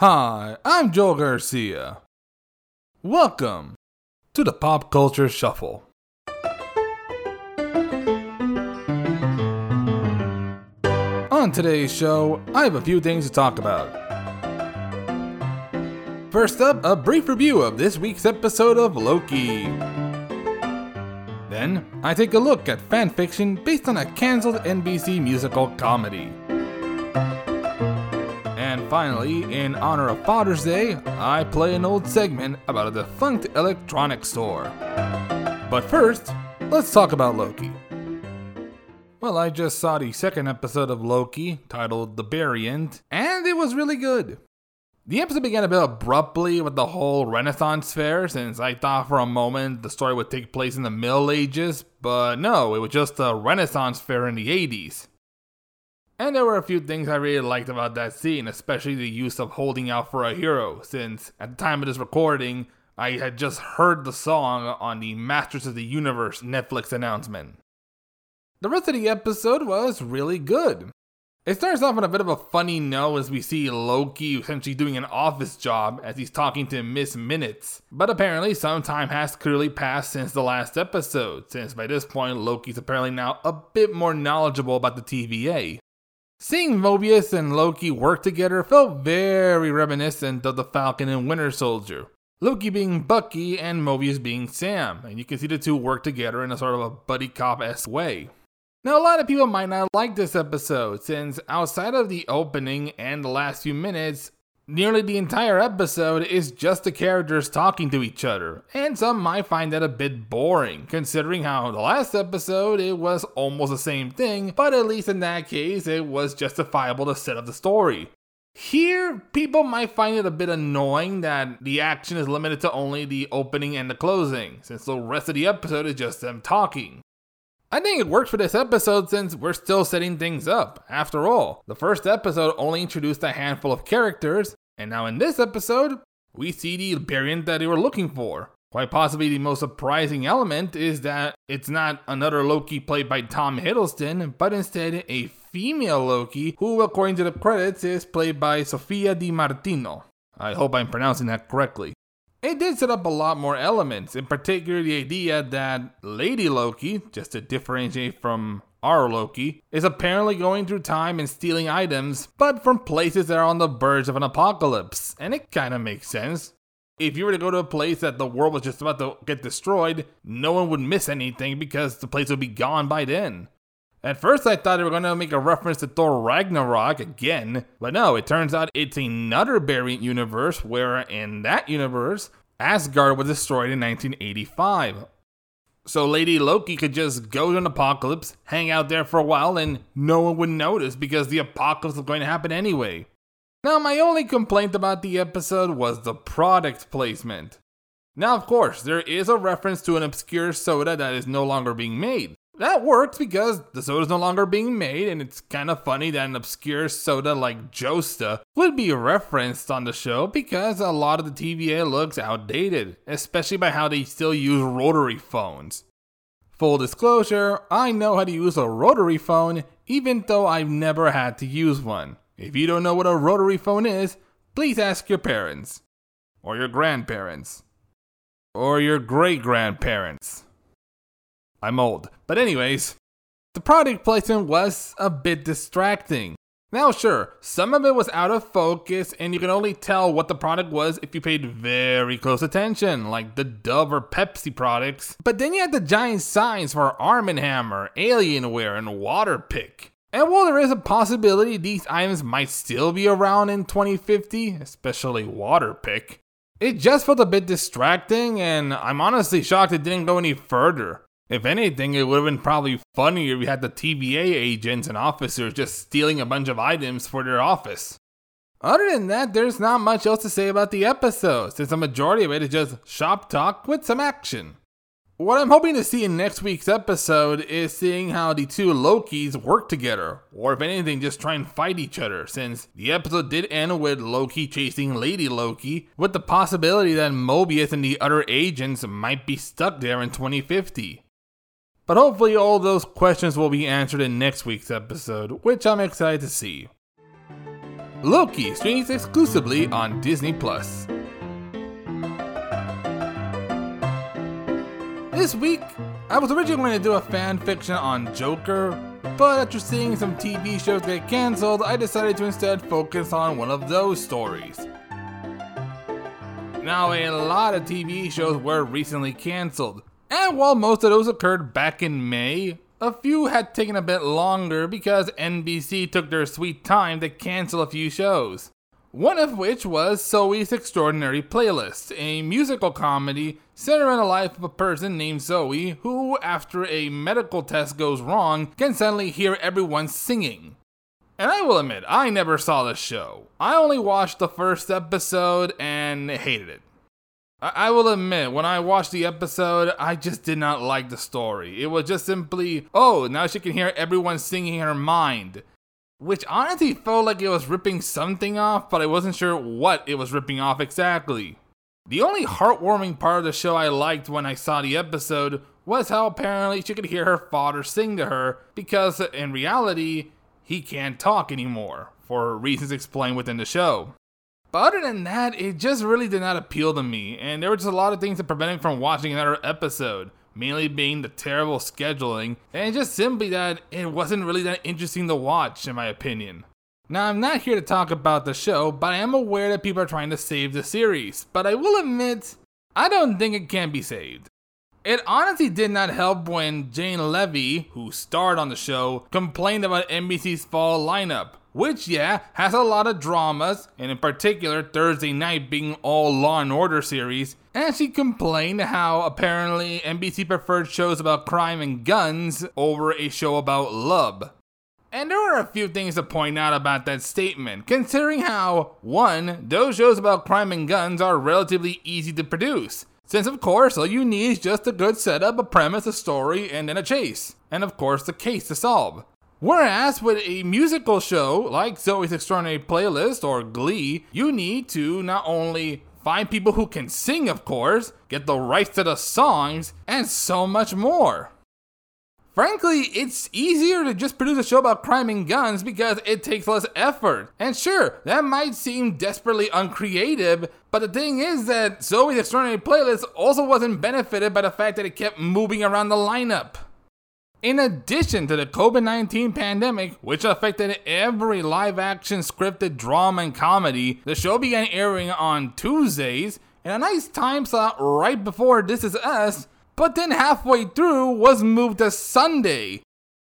Hi, I'm Joel Garcia. Welcome to the Pop Culture Shuffle. On today's show, I have a few things to talk about. First up, a brief review of this week's episode of Loki. Then, I take a look at fanfiction based on a cancelled NBC musical comedy. Finally, in honor of Father's Day, I play an old segment about a defunct electronics store. But first, let's talk about Loki. Well, I just saw the second episode of Loki, titled The Variant, and it was really good. The episode began a bit abruptly with the whole Renaissance fair, since I thought for a moment the story would take place in the Middle Ages, but no, it was just a Renaissance fair in the 80s. And there were a few things I really liked about that scene, especially the use of Holding Out for a Hero, since at the time of this recording, I had just heard the song on the Masters of the Universe Netflix announcement. The rest of the episode was really good. It starts off on a bit of a funny note as we see Loki essentially doing an office job as he's talking to Miss Minutes. But apparently, some time has clearly passed since the last episode, since by this point, Loki's apparently now a bit more knowledgeable about the TVA. Seeing Mobius and Loki work together felt very reminiscent of the Falcon and Winter Soldier. Loki being Bucky and Mobius being Sam, and you can see the two work together in a sort of a buddy cop esque way. Now, a lot of people might not like this episode, since outside of the opening and the last few minutes, nearly the entire episode is just the characters talking to each other, and some might find that a bit boring, considering how the last episode it was almost the same thing, but at least in that case it was justifiable to set up the story. Here, people might find it a bit annoying that the action is limited to only the opening and the closing, since the rest of the episode is just them talking. I think it works for this episode since we're still setting things up. After all, the first episode only introduced a handful of characters, and now in this episode, we see the variant that they were looking for. Quite possibly the most surprising element is that it's not another Loki played by Tom Hiddleston, but instead a female Loki who, according to the credits, is played by Sofia Di Martino. I hope I'm pronouncing that correctly. It did set up a lot more elements, in particular the idea that Lady Loki, just to differentiate from our Loki, is apparently going through time and stealing items, but from places that are on the verge of an apocalypse, and it kinda makes sense. If you were to go to a place that the world was just about to get destroyed, no one would miss anything because the place would be gone by then. At first, I thought they were going to make a reference to Thor Ragnarok again, but no, it turns out it's another variant universe where, in that universe, Asgard was destroyed in 1985. So Lady Loki could just go to an apocalypse, hang out there for a while, and no one would notice because the apocalypse was going to happen anyway. Now, my only complaint about the episode was the product placement. Now, of course, there is a reference to an obscure soda that is no longer being made that worked because the soda's no longer being made, and it's kind of funny that an obscure soda like Josta would be referenced on the show because a lot of the TVA looks outdated, especially by how they still use rotary phones. Full disclosure, I know how to use a rotary phone, even though I've never had to use one. If you don't know what a rotary phone is, please ask your parents, or your grandparents, or your great grandparents. I'm old. But, anyways, the product placement was a bit distracting. Now, sure, some of it was out of focus, and you can only tell what the product was if you paid very close attention, like the Dove or Pepsi products. But then you had the giant signs for Arm & Hammer, Alienware, and Waterpik. And while there is a possibility these items might still be around in 2050, especially Waterpik, it just felt a bit distracting, and I'm honestly shocked it didn't go any further. If anything, it would have been probably funnier if you had the TVA agents and officers just stealing a bunch of items for their office. Other than that, there's not much else to say about the episode, since the majority of it is just shop talk with some action. What I'm hoping to see in next week's episode is seeing how the two Lokis work together, or if anything, just try and fight each other, since the episode did end with Loki chasing Lady Loki, with the possibility that Mobius and the other agents might be stuck there in 2050. But hopefully, all those questions will be answered in next week's episode, which I'm excited to see. Loki streams exclusively on Disney Plus. This week, I was originally going to do a fan fiction on Joker, but after seeing some TV shows get cancelled, I decided to instead focus on one of those stories. Now, a lot of TV shows were recently cancelled, and while most of those occurred back in May, a few had taken a bit longer because NBC took their sweet time to cancel a few shows. One of which was Zoey's Extraordinary Playlist, a musical comedy centered on the life of a person named Zoey who, after a medical test goes wrong, can suddenly hear everyone singing. And I will admit, I never saw the show. I only watched the first episode and hated it. I will admit, when I watched the episode, I just did not like the story. It was just simply, oh, now she can hear everyone singing in her mind which honestly felt like it was ripping something off, but I wasn't sure what it was ripping off exactly. The only heartwarming part of the show I liked when I saw the episode was how apparently she could hear her father sing to her, because in reality, he can't talk anymore, for reasons explained within the show. But other than that, it just really did not appeal to me, and there were just a lot of things that prevented me from watching another episode mainly being the terrible scheduling, and just simply that it wasn't really that interesting to watch, in my opinion. Now, I'm not here to talk about the show, but I am aware that people are trying to save the series, but I will admit, I don't think it can be saved. It honestly did not help when Jane Levy, who starred on the show, complained about NBC's fall lineup, which, yeah, has a lot of dramas, and in particular, Thursday night being all Law and Order series. And she complained how apparently NBC preferred shows about crime and guns over a show about love. And there are a few things to point out about that statement, considering how, one, those shows about crime and guns are relatively easy to produce. Since, of course, all you need is just a good setup, a premise, a story, and then a chase. And, of course, the case to solve. Whereas with a musical show like Zoey's Extraordinary Playlist or Glee, you need to not only find people who can sing, of course, get the rights to the songs, and so much more. Frankly, it's easier to just produce a show about crime and guns because it takes less effort. And sure, that might seem desperately uncreative, but the thing is that Zoey's Extraordinary Playlist also wasn't benefited by the fact that it kept moving around the lineup. In addition to the COVID 19 pandemic, which affected every live action scripted drama and comedy, the show began airing on Tuesdays in a nice time slot right before This Is Us, but then halfway through was moved to Sunday.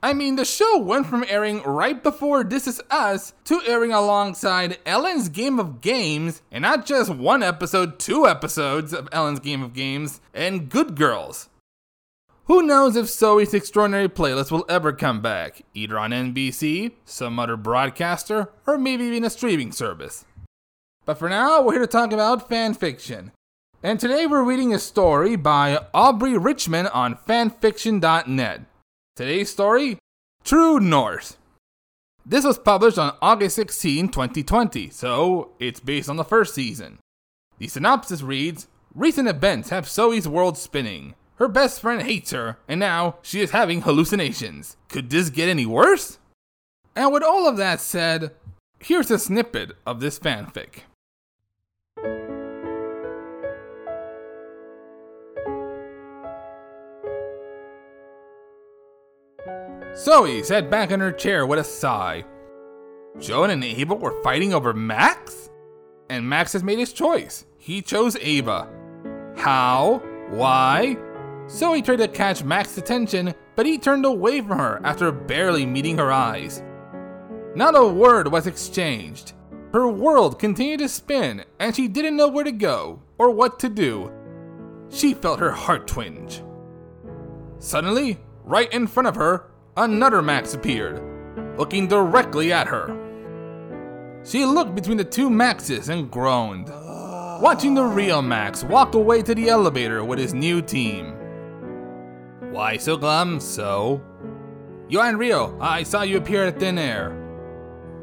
I mean, the show went from airing right before This Is Us to airing alongside Ellen's Game of Games, and not just one episode, two episodes of Ellen's Game of Games, and Good Girls. Who knows if Zoey's Extraordinary Playlist will ever come back, either on NBC, some other broadcaster, or maybe even a streaming service. But for now, we're here to talk about fanfiction. And today we're reading a story by Aubrey Richman on fanfiction.net. Today's story True North. This was published on August 16, 2020, so it's based on the first season. The synopsis reads Recent events have Zoey's world spinning. Her best friend hates her, and now she is having hallucinations. Could this get any worse? And with all of that said, here's a snippet of this fanfic. Zoey sat back in her chair with a sigh. Joan and Ava were fighting over Max? And Max has made his choice. He chose Ava. How? Why? Zoey tried to catch Max's attention, but he turned away from her after barely meeting her eyes. Not a word was exchanged. Her world continued to spin, and she didn't know where to go or what to do. She felt her heart twinge. Suddenly, right in front of her, another Max appeared, looking directly at her. She looked between the two Maxes and groaned, watching the real Max walk away to the elevator with his new team. Why so glum? So? Yohan Ryo, I saw you appear at thin air.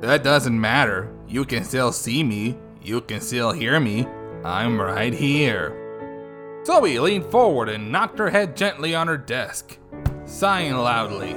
That doesn't matter. You can still see me. You can still hear me. I'm right here. Zoey leaned forward and knocked her head gently on her desk, sighing loudly.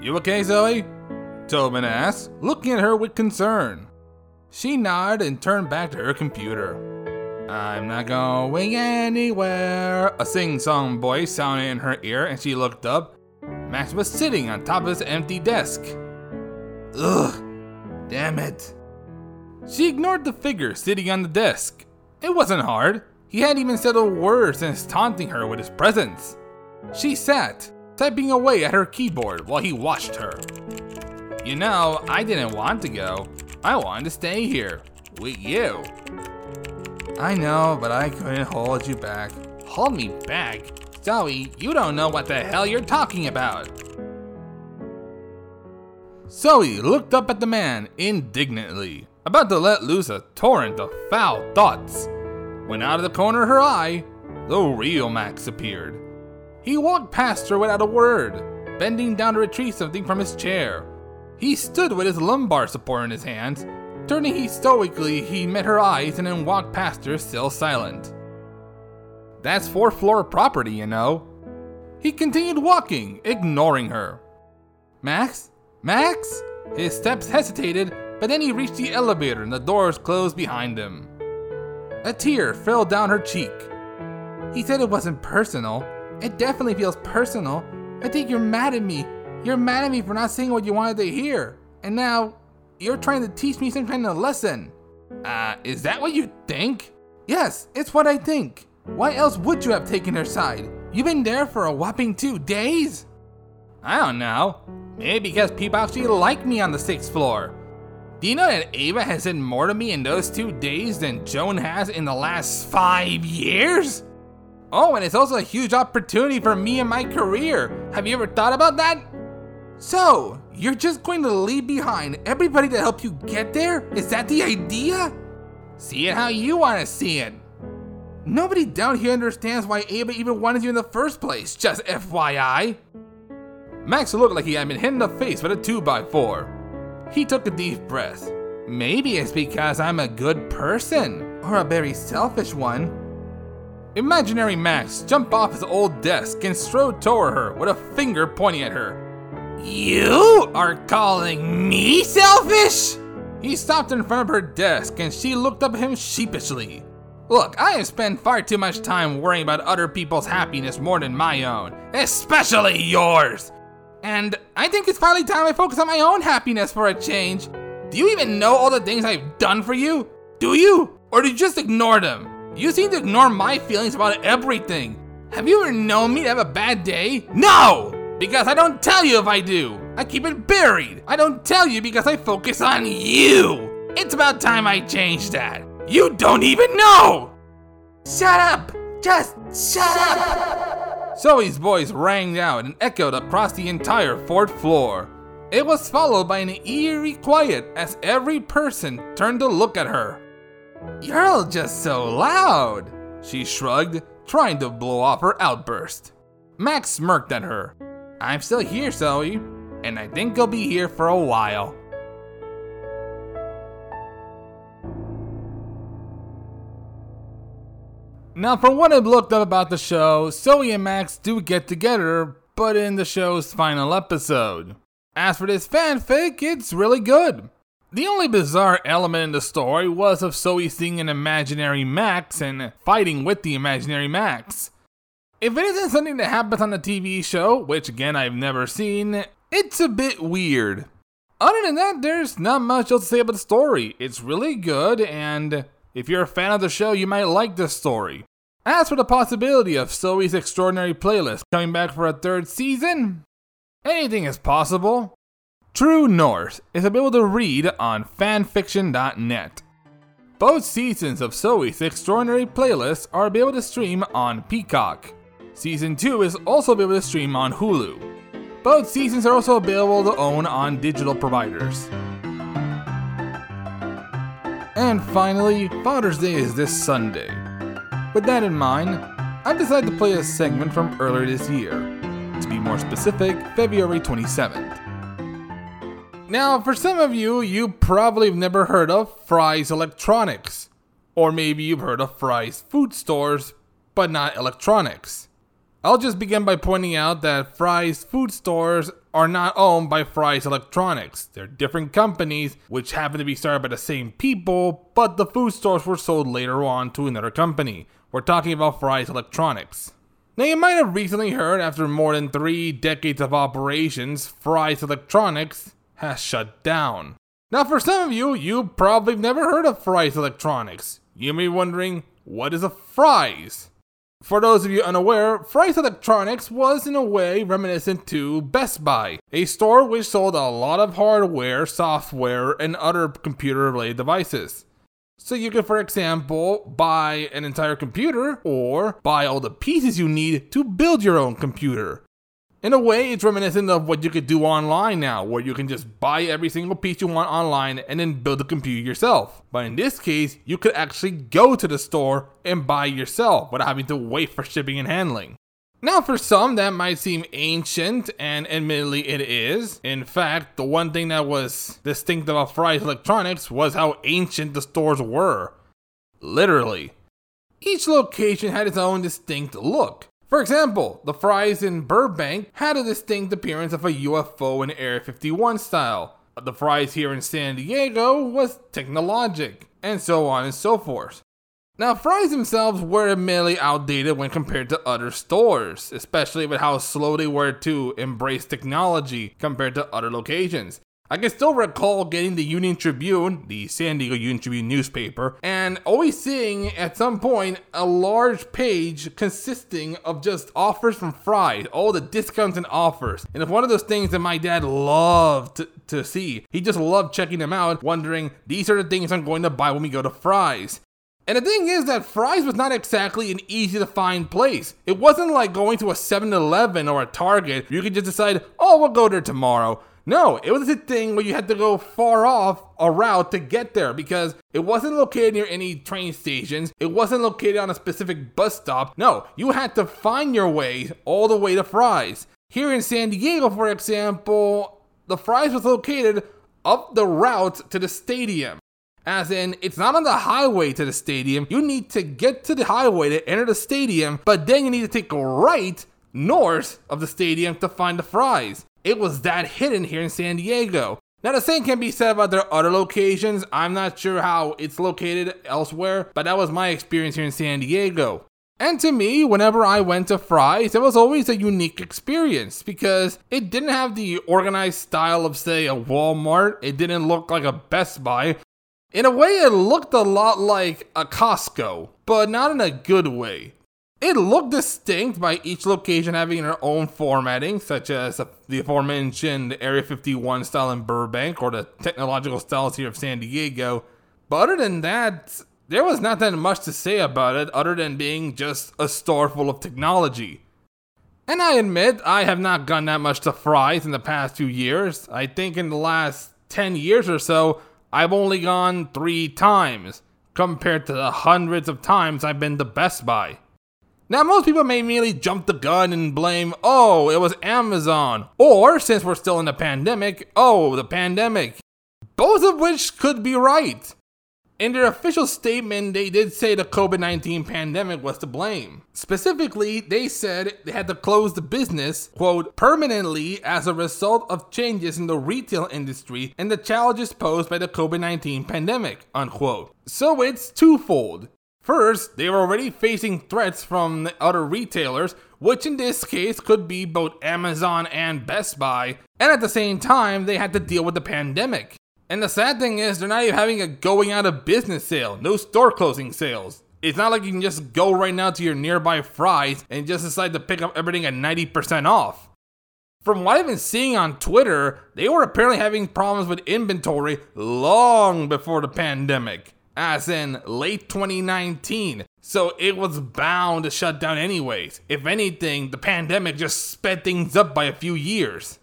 You okay, Zoey? Tobin asked, looking at her with concern. She nodded and turned back to her computer. I'm not going anywhere. A sing song voice sounded in her ear, and she looked up. Max was sitting on top of his empty desk. Ugh, damn it. She ignored the figure sitting on the desk. It wasn't hard. He hadn't even said a word since taunting her with his presence. She sat, typing away at her keyboard while he watched her. You know, I didn't want to go. I wanted to stay here with you. I know, but I couldn't hold you back. Hold me back? Zoey, you don't know what the hell you're talking about. Zoey looked up at the man indignantly, about to let loose a torrent of foul thoughts. When out of the corner of her eye, the real Max appeared. He walked past her without a word, bending down to retrieve something from his chair. He stood with his lumbar support in his hands. Turning stoically, he met her eyes and then walked past her, still silent. That's fourth floor property, you know. He continued walking, ignoring her. Max? Max? His steps hesitated, but then he reached the elevator and the doors closed behind him. A tear fell down her cheek. He said it wasn't personal. It definitely feels personal. I think you're mad at me. You're mad at me for not saying what you wanted to hear. And now, you're trying to teach me some kind of lesson. Uh, is that what you think? Yes, it's what I think. Why else would you have taken her side? You've been there for a whopping two days? I don't know. Maybe because people actually like me on the sixth floor. Do you know that Ava has said more to me in those two days than Joan has in the last five years? Oh, and it's also a huge opportunity for me and my career. Have you ever thought about that? So, you're just going to leave behind everybody to help you get there? Is that the idea? See it how you want to see it. Nobody down here understands why Ava even wanted you in the first place, just FYI. Max looked like he had been hit in the face with a 2x4. He took a deep breath. Maybe it's because I'm a good person, or a very selfish one. Imaginary Max jumped off his old desk and strode toward her with a finger pointing at her. You are calling me selfish? He stopped in front of her desk and she looked up at him sheepishly. Look, I have spent far too much time worrying about other people's happiness more than my own, especially yours. And I think it's finally time I focus on my own happiness for a change. Do you even know all the things I've done for you? Do you? Or do you just ignore them? You seem to ignore my feelings about everything. Have you ever known me to have a bad day? No! Because I don't tell you if I do. I keep it buried. I don't tell you because I focus on you. It's about time I changed that. You don't even know! Shut up! Just shut up! Zoey's voice rang out and echoed across the entire fourth floor. It was followed by an eerie quiet as every person turned to look at her. You're all just so loud, she shrugged, trying to blow off her outburst. Max smirked at her. I'm still here, Zoey, and I think I'll be here for a while. Now, from what I've looked up about the show, Zoey and Max do get together, but in the show's final episode. As for this fanfic, it's really good. The only bizarre element in the story was of Zoey seeing an imaginary Max and fighting with the imaginary Max. If it isn't something that happens on the TV show, which again I've never seen, it's a bit weird. Other than that, there's not much else to say about the story. It's really good, and if you're a fan of the show, you might like this story. As for the possibility of Zoey's Extraordinary Playlist coming back for a third season, anything is possible. True North is available to read on fanfiction.net. Both seasons of Zoey's Extraordinary Playlist are available to stream on Peacock. Season 2 is also available to stream on Hulu. Both seasons are also available to own on digital providers. And finally, Father's Day is this Sunday. With that in mind, I've decided to play a segment from earlier this year. To be more specific, February 27th. Now, for some of you, you probably have never heard of Fry's Electronics. Or maybe you've heard of Fry's Food Stores, but not electronics. I'll just begin by pointing out that Fry's food stores are not owned by Fry's Electronics. They're different companies which happen to be started by the same people, but the food stores were sold later on to another company. We're talking about Fry's Electronics. Now, you might have recently heard after more than three decades of operations, Fry's Electronics has shut down. Now, for some of you, you probably never heard of Fry's Electronics. You may be wondering, what is a Fry's? For those of you unaware, Fry's Electronics was in a way reminiscent to Best Buy, a store which sold a lot of hardware, software, and other computer related devices. So you could, for example, buy an entire computer or buy all the pieces you need to build your own computer. In a way, it's reminiscent of what you could do online now, where you can just buy every single piece you want online and then build the computer yourself. But in this case, you could actually go to the store and buy yourself without having to wait for shipping and handling. Now, for some, that might seem ancient, and admittedly it is. In fact, the one thing that was distinct about Fry's Electronics was how ancient the stores were. Literally. Each location had its own distinct look. For example, the Fry's in Burbank had a distinct appearance of a UFO and Area 51 style. The Fry's here in San Diego was technologic, and so on and so forth. Now, Fry's themselves were admittedly outdated when compared to other stores, especially with how slow they were to embrace technology compared to other locations. I can still recall getting the Union Tribune, the San Diego Union Tribune newspaper, and always seeing at some point a large page consisting of just offers from Fry's, all the discounts and offers. And it's one of those things that my dad loved to, to see. He just loved checking them out, wondering, these are the things I'm going to buy when we go to Fry's. And the thing is that Fry's was not exactly an easy to find place. It wasn't like going to a 7 Eleven or a Target. You could just decide, oh, we'll go there tomorrow. No, it was a thing where you had to go far off a route to get there because it wasn't located near any train stations. It wasn't located on a specific bus stop. No, you had to find your way all the way to Fry's. Here in San Diego, for example, the Fry's was located up the route to the stadium. As in, it's not on the highway to the stadium. You need to get to the highway to enter the stadium, but then you need to take a right north of the stadium to find the Fry's. It was that hidden here in San Diego. Now, the same can be said about their other locations. I'm not sure how it's located elsewhere, but that was my experience here in San Diego. And to me, whenever I went to Fry's, it was always a unique experience because it didn't have the organized style of, say, a Walmart. It didn't look like a Best Buy. In a way, it looked a lot like a Costco, but not in a good way. It looked distinct by each location having their own formatting, such as the aforementioned Area 51 style in Burbank or the technological styles here of San Diego. But other than that, there was not that much to say about it other than being just a store full of technology. And I admit, I have not gone that much to Fry's in the past few years. I think in the last 10 years or so, I've only gone three times, compared to the hundreds of times I've been to Best Buy. Now, most people may immediately jump the gun and blame, oh, it was Amazon. Or, since we're still in the pandemic, oh, the pandemic. Both of which could be right. In their official statement, they did say the COVID 19 pandemic was to blame. Specifically, they said they had to close the business, quote, permanently as a result of changes in the retail industry and the challenges posed by the COVID 19 pandemic, unquote. So it's twofold. First, they were already facing threats from other retailers, which in this case could be both Amazon and Best Buy, and at the same time, they had to deal with the pandemic. And the sad thing is, they're not even having a going out of business sale, no store closing sales. It's not like you can just go right now to your nearby Fry's and just decide to pick up everything at 90% off. From what I've been seeing on Twitter, they were apparently having problems with inventory long before the pandemic as in late 2019. So it was bound to shut down anyways. If anything, the pandemic just sped things up by a few years.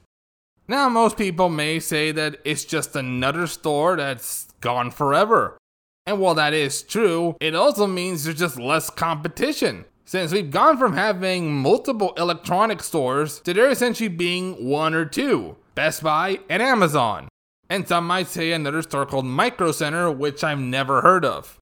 Now, most people may say that it's just another store that's gone forever. And while that is true, it also means there's just less competition. Since we've gone from having multiple electronic stores to there essentially being one or two Best Buy and Amazon and some might say another store called Micro Center, which I've never heard of.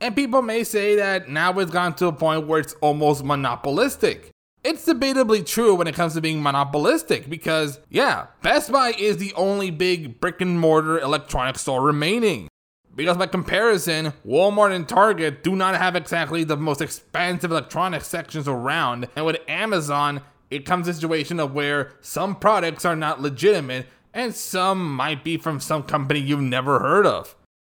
And people may say that now it's gone to a point where it's almost monopolistic. It's debatably true when it comes to being monopolistic because, yeah, Best Buy is the only big brick and mortar electronics store remaining. Because by comparison, Walmart and Target do not have exactly the most expansive electronics sections around, and with Amazon, it comes a situation of where some products are not legitimate and some might be from some company you've never heard of.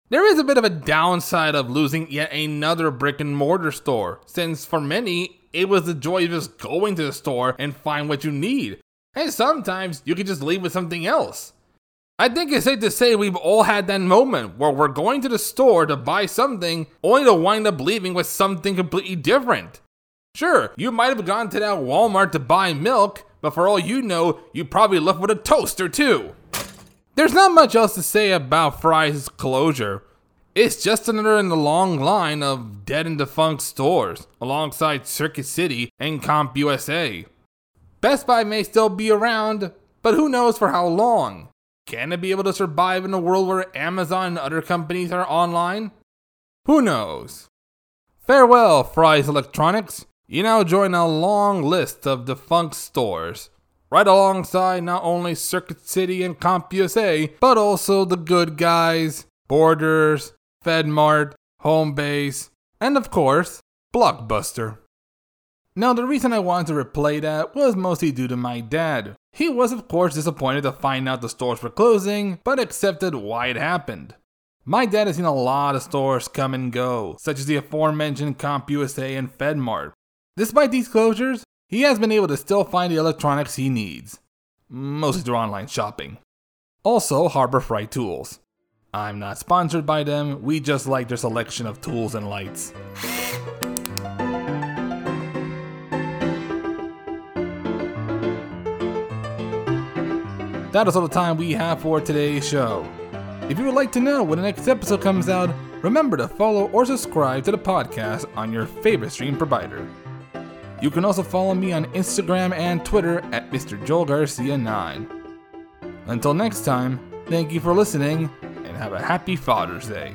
There is a bit of a downside of losing yet another brick and mortar store, since for many, it was the joy of just going to the store and find what you need. And sometimes you can just leave with something else. I think it's safe to say we've all had that moment where we're going to the store to buy something only to wind up leaving with something completely different. Sure, you might have gone to that Walmart to buy milk, but for all you know, you probably left with a toaster too. There's not much else to say about Fry's closure. It's just another in the long line of dead and defunct stores, alongside Circuit City and CompUSA. Best Buy may still be around, but who knows for how long? Can it be able to survive in a world where Amazon and other companies are online? Who knows? Farewell, Fry's Electronics. You now join a long list of defunct stores, right alongside not only Circuit City and CompUSA, but also The Good Guys, Borders, FedMart, Homebase, and of course, Blockbuster. Now, the reason I wanted to replay that was mostly due to my dad. He was, of course, disappointed to find out the stores were closing, but accepted why it happened. My dad has seen a lot of stores come and go, such as the aforementioned CompUSA and FedMart. Despite these closures, he has been able to still find the electronics he needs, mostly through online shopping. Also, Harbor Freight Tools. I'm not sponsored by them, we just like their selection of tools and lights. That is all the time we have for today's show. If you would like to know when the next episode comes out, remember to follow or subscribe to the podcast on your favorite stream provider. You can also follow me on Instagram and Twitter at Mr. Joel Garcia 9. Until next time, thank you for listening and have a happy Father's Day.